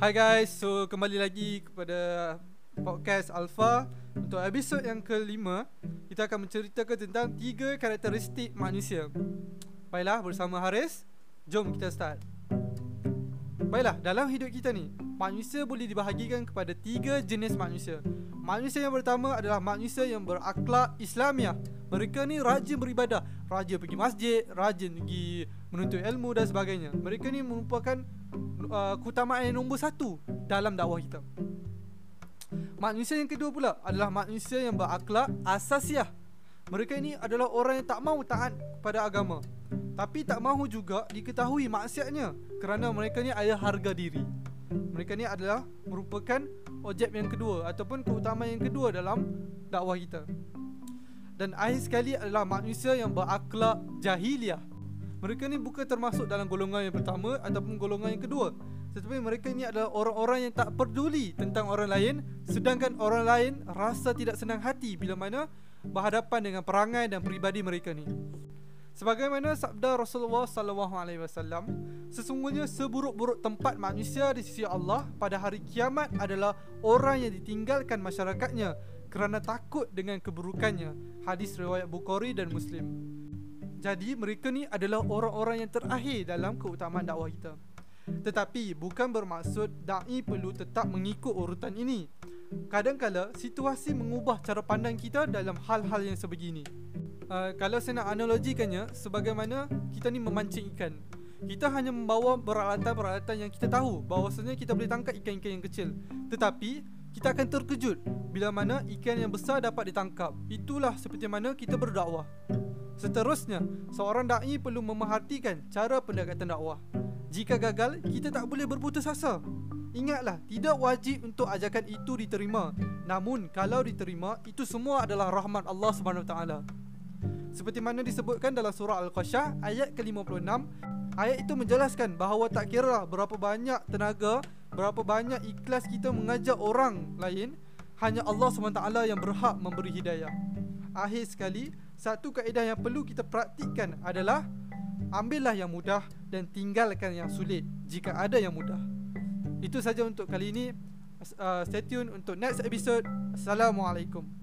Hai guys, so kembali lagi kepada podcast Alpha. Untuk episod yang kelima Kita akan menceritakan tentang tiga karakteristik manusia. Baiklah, bersama Haris Jom kita start. Baiklah, dalam hidup kita ni Manusia boleh dibahagikan kepada tiga jenis manusia. Manusia yang pertama adalah manusia yang berakhlak Islamiah. Mereka ni rajin beribadah. Rajin pergi masjid Rajin pergi menuntut ilmu dan sebagainya. Mereka ni merupakan uh, keutamaan yang nombor satu Dalam dakwah kita. Manusia yang kedua pula adalah manusia yang berakhlak asasiah. Mereka ini adalah orang yang tak mahu taat pada agama Tapi tak mahu juga diketahui maksiatnya Kerana mereka ni ada harga diri. Mereka ni adalah merupakan objek yang kedua Ataupun keutamaan yang kedua dalam dakwah kita. Dan akhir sekali adalah manusia yang berakhlak jahiliah Mereka ni bukan termasuk dalam golongan yang pertama Ataupun golongan yang kedua tetapi mereka ini adalah orang-orang yang tak peduli tentang orang lain Sedangkan orang lain rasa tidak senang hati bila mana berhadapan dengan perangai dan peribadi mereka ni Sebagaimana sabda Rasulullah sallallahu alaihi wasallam, sesungguhnya seburuk-buruk tempat manusia di sisi Allah pada hari kiamat adalah orang yang ditinggalkan masyarakatnya kerana takut dengan keburukannya. Hadis riwayat Bukhari dan Muslim. Jadi mereka ni adalah orang-orang yang terakhir dalam keutamaan dakwah kita. Tetapi bukan bermaksud dai perlu tetap mengikut urutan ini. Kadang-kala situasi mengubah cara pandang kita dalam hal-hal yang sebegini. Uh, kalau saya nak analogikannya sebagaimana kita ni memancing ikan. Kita hanya membawa peralatan-peralatan yang kita tahu bahawasanya kita boleh tangkap ikan-ikan yang kecil. Tetapi kita akan terkejut bila mana ikan yang besar dapat ditangkap. Itulah seperti mana kita berdakwah. Seterusnya, seorang dai perlu memerhatikan cara pendekatan dakwah. Jika gagal, kita tak boleh berputus asa. Ingatlah, tidak wajib untuk ajakan itu diterima. Namun, kalau diterima, itu semua adalah rahmat Allah taala. Seperti mana disebutkan dalam surah Al-Qasyah ayat ke-56, ayat itu menjelaskan bahawa tak kira berapa banyak tenaga, berapa banyak ikhlas kita mengajak orang lain, hanya Allah SWT yang berhak memberi hidayah. Akhir sekali, satu kaedah yang perlu kita praktikkan adalah ambillah yang mudah dan tinggalkan yang sulit jika ada yang mudah. Itu saja untuk kali ini. Uh, stay tune untuk next episode. Assalamualaikum.